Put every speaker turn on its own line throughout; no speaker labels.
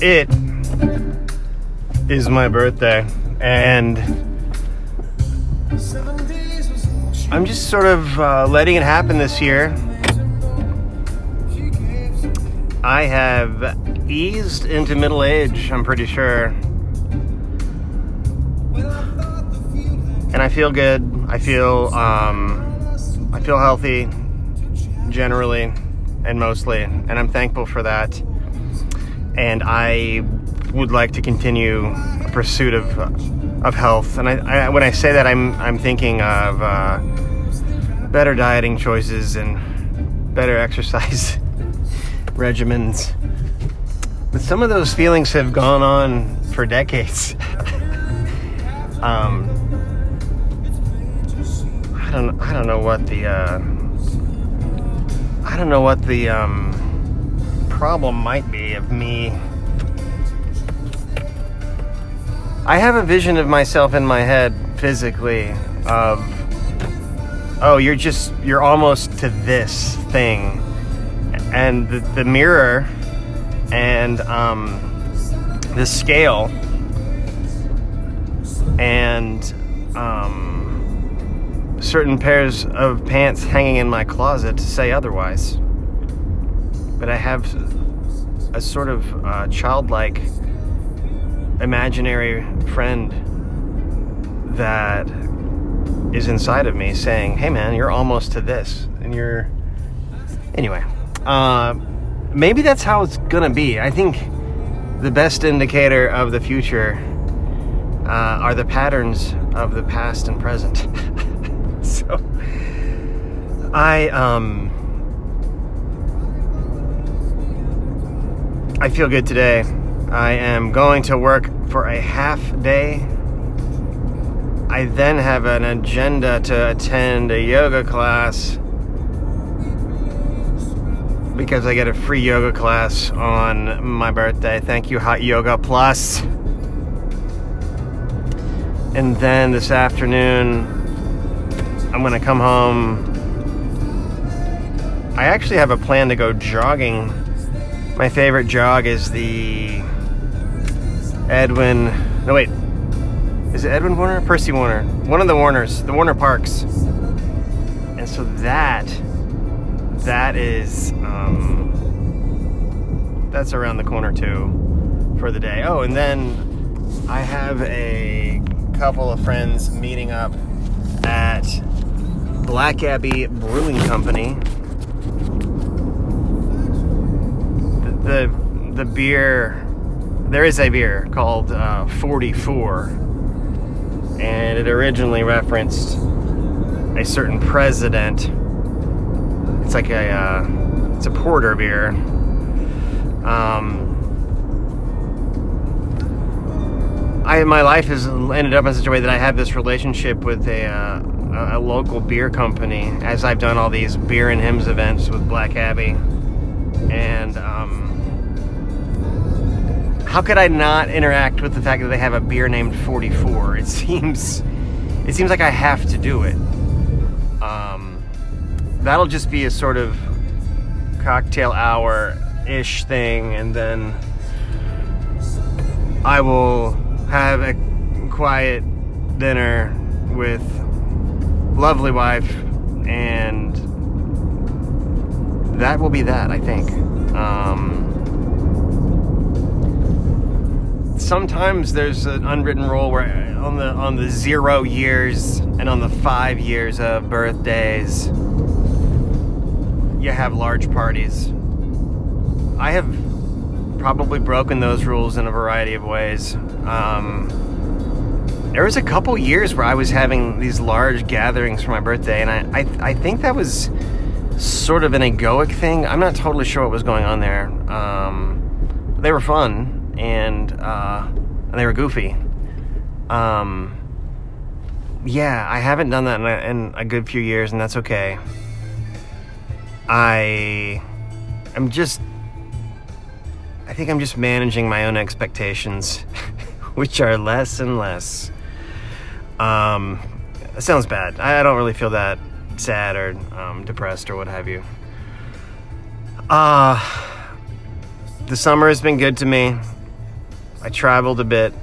it is my birthday, and I'm just sort of uh, letting it happen this year. I have eased into middle age, I'm pretty sure. And I feel good. I feel um, I feel healthy generally and mostly, and I'm thankful for that. And I would like to continue a pursuit of of health. And I, I when I say that, I'm I'm thinking of uh, better dieting choices and better exercise regimens. But some of those feelings have gone on for decades. um, I don't I don't know what the uh, I don't know what the um, problem might be of me. I have a vision of myself in my head physically of oh you're just you're almost to this thing and the, the mirror and um, the scale and um, certain pairs of pants hanging in my closet to say otherwise. But I have a sort of uh, childlike imaginary friend that is inside of me saying, "Hey, man, you're almost to this," and you're anyway. Uh, maybe that's how it's gonna be. I think the best indicator of the future uh, are the patterns of the past and present. so, I um, I feel good today. I am going to work for a half day. I then have an agenda to attend a yoga class because I get a free yoga class on my birthday. Thank you, Hot Yoga Plus. And then this afternoon, I'm going to come home. I actually have a plan to go jogging. My favorite jog is the Edwin. No, wait. Is it Edwin Warner? Percy Warner. One of the Warners. The Warner Parks. And so that. That is. Um, that's around the corner too for the day. Oh, and then I have a couple of friends meeting up at Black Abbey Brewing Company. The the, beer there is a beer called uh, 44 and it originally referenced a certain president. It's like a uh, it's a porter beer. Um, I my life has ended up in such a way that I have this relationship with a uh, a local beer company as I've done all these beer and hymns events with Black Abbey. And um, how could I not interact with the fact that they have a beer named 44? It seems it seems like I have to do it. Um, that'll just be a sort of cocktail hour ish thing, and then I will have a quiet dinner with lovely wife, and that will be that. I think. Um, sometimes there's an unwritten rule where on the on the zero years and on the five years of birthdays you have large parties. I have probably broken those rules in a variety of ways. Um, there was a couple years where i was having these large gatherings for my birthday and i, I, I think that was sort of an egoic thing. I'm not totally sure what was going on there. Um, they were fun and uh, they were goofy. Um, yeah, I haven't done that in a, in a good few years, and that's okay. I am just. I think I'm just managing my own expectations, which are less and less. Um, it sounds bad. I, I don't really feel that sad or um, depressed or what have you. Uh, the summer has been good to me. I traveled a bit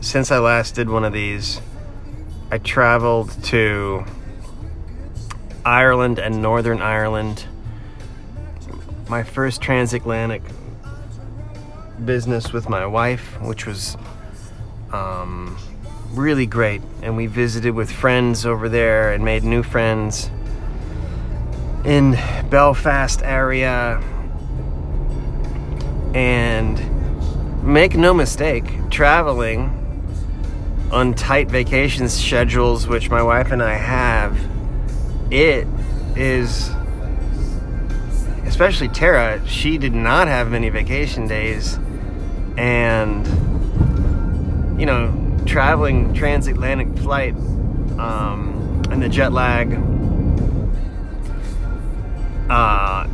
since I last did one of these. I traveled to Ireland and Northern Ireland. My first transatlantic business with my wife, which was um, really great. And we visited with friends over there and made new friends in Belfast area. And make no mistake, traveling on tight vacation schedules, which my wife and I have, it is especially Tara, she did not have many vacation days. And, you know, traveling transatlantic flight um, and the jet lag. Uh,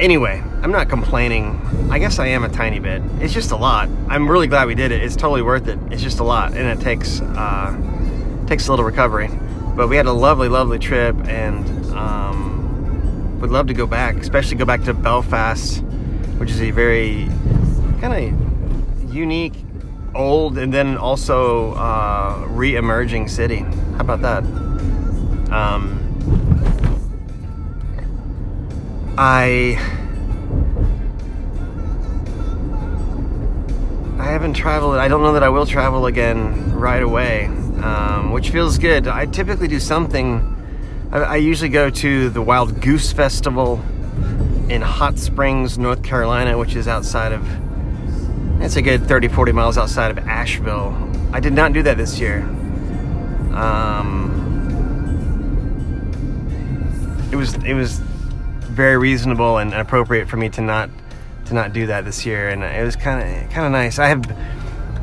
anyway, I'm not complaining. I guess I am a tiny bit. It's just a lot. I'm really glad we did it. It's totally worth it. It's just a lot, and it takes uh, takes a little recovery. But we had a lovely, lovely trip, and um, would love to go back, especially go back to Belfast, which is a very kind of unique, old, and then also uh, re-emerging city. How about that? Um, I haven't traveled. I don't know that I will travel again right away, um, which feels good. I typically do something. I, I usually go to the Wild Goose Festival in Hot Springs, North Carolina, which is outside of it's a good 30, 40 miles outside of Asheville. I did not do that this year. Um, it was it was very reasonable and appropriate for me to not to not do that this year, and it was kind of kind of nice. I have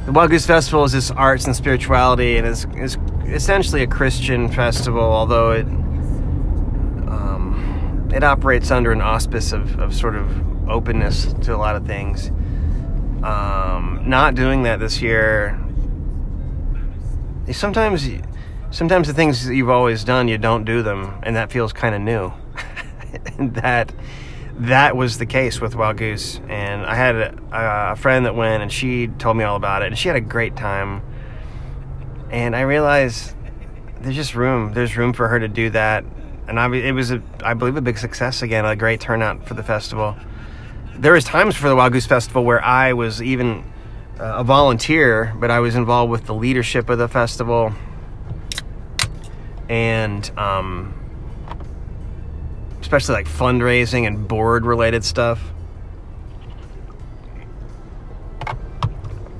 the Wild Goose Festival is this arts and spirituality, and it's, it's essentially a Christian festival, although it um, it operates under an auspice of, of sort of openness to a lot of things. Um, not doing that this year. Sometimes, sometimes the things you've always done, you don't do them, and that feels kind of new. that that was the case with Wild Goose, and I had a, a, friend that went, and she told me all about it, and she had a great time. And I realized there's just room. There's room for her to do that, and I, it was, a, I believe, a big success again. A great turnout for the festival there was times for the Wild Goose Festival where I was even uh, a volunteer, but I was involved with the leadership of the festival and um, especially like fundraising and board related stuff.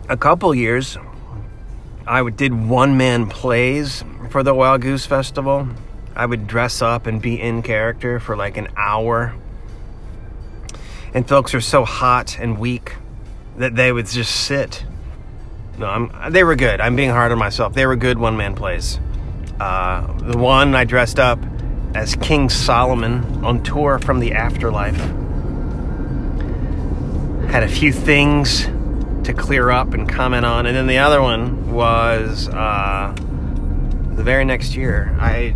A couple years, I did one man plays for the Wild Goose Festival. I would dress up and be in character for like an hour and folks are so hot and weak that they would just sit. No, I'm, they were good. I'm being hard on myself. They were good one man plays. Uh, the one I dressed up as King Solomon on tour from the afterlife. Had a few things to clear up and comment on, and then the other one was uh, the very next year. I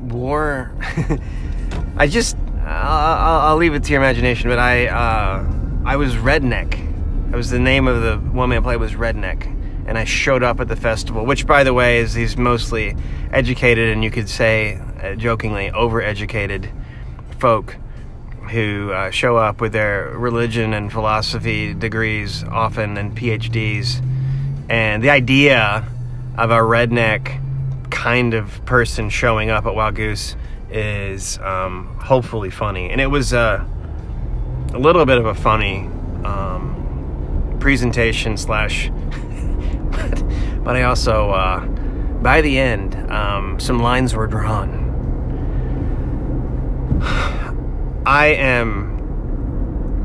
wore. I just I'll, I'll, leave it to your imagination, but I uh, I was Redneck. That was the name of the one man play was Redneck, and I showed up at the festival. Which, by the way, is these mostly educated and you could say jokingly overeducated folk who uh, show up with their religion and philosophy degrees, often and PhDs, and the idea of a redneck kind of person showing up at Wild Goose is um, hopefully funny. And it was uh, a little bit of a funny um, presentation slash, but, but I also, uh, by the end, um, some lines were drawn. I am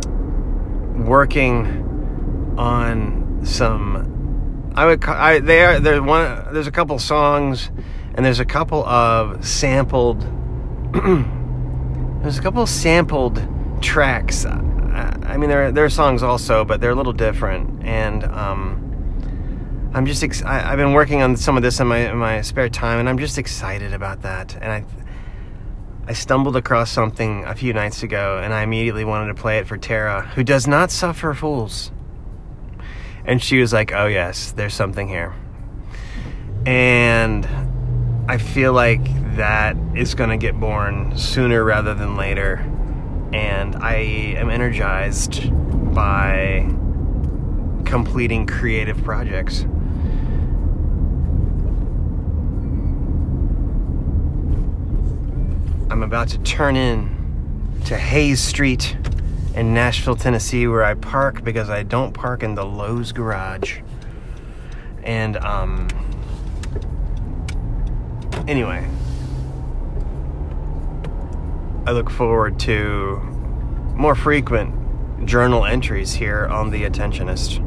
working on some. I would. I there. There's one. There's a couple songs, and there's a couple of sampled there's a couple sampled tracks. I mean, there there are songs also, but they're a little different. And um, I'm just ex- I, have been working on some of this in my in my spare time, and I'm just excited about that. And I I stumbled across something a few nights ago, and I immediately wanted to play it for Tara, who does not suffer fools. And she was like, oh, yes, there's something here. And I feel like that is going to get born sooner rather than later. And I am energized by completing creative projects. I'm about to turn in to Hayes Street in Nashville, Tennessee, where I park because I don't park in the Loews garage. And, um, anyway, I look forward to more frequent journal entries here on The Attentionist.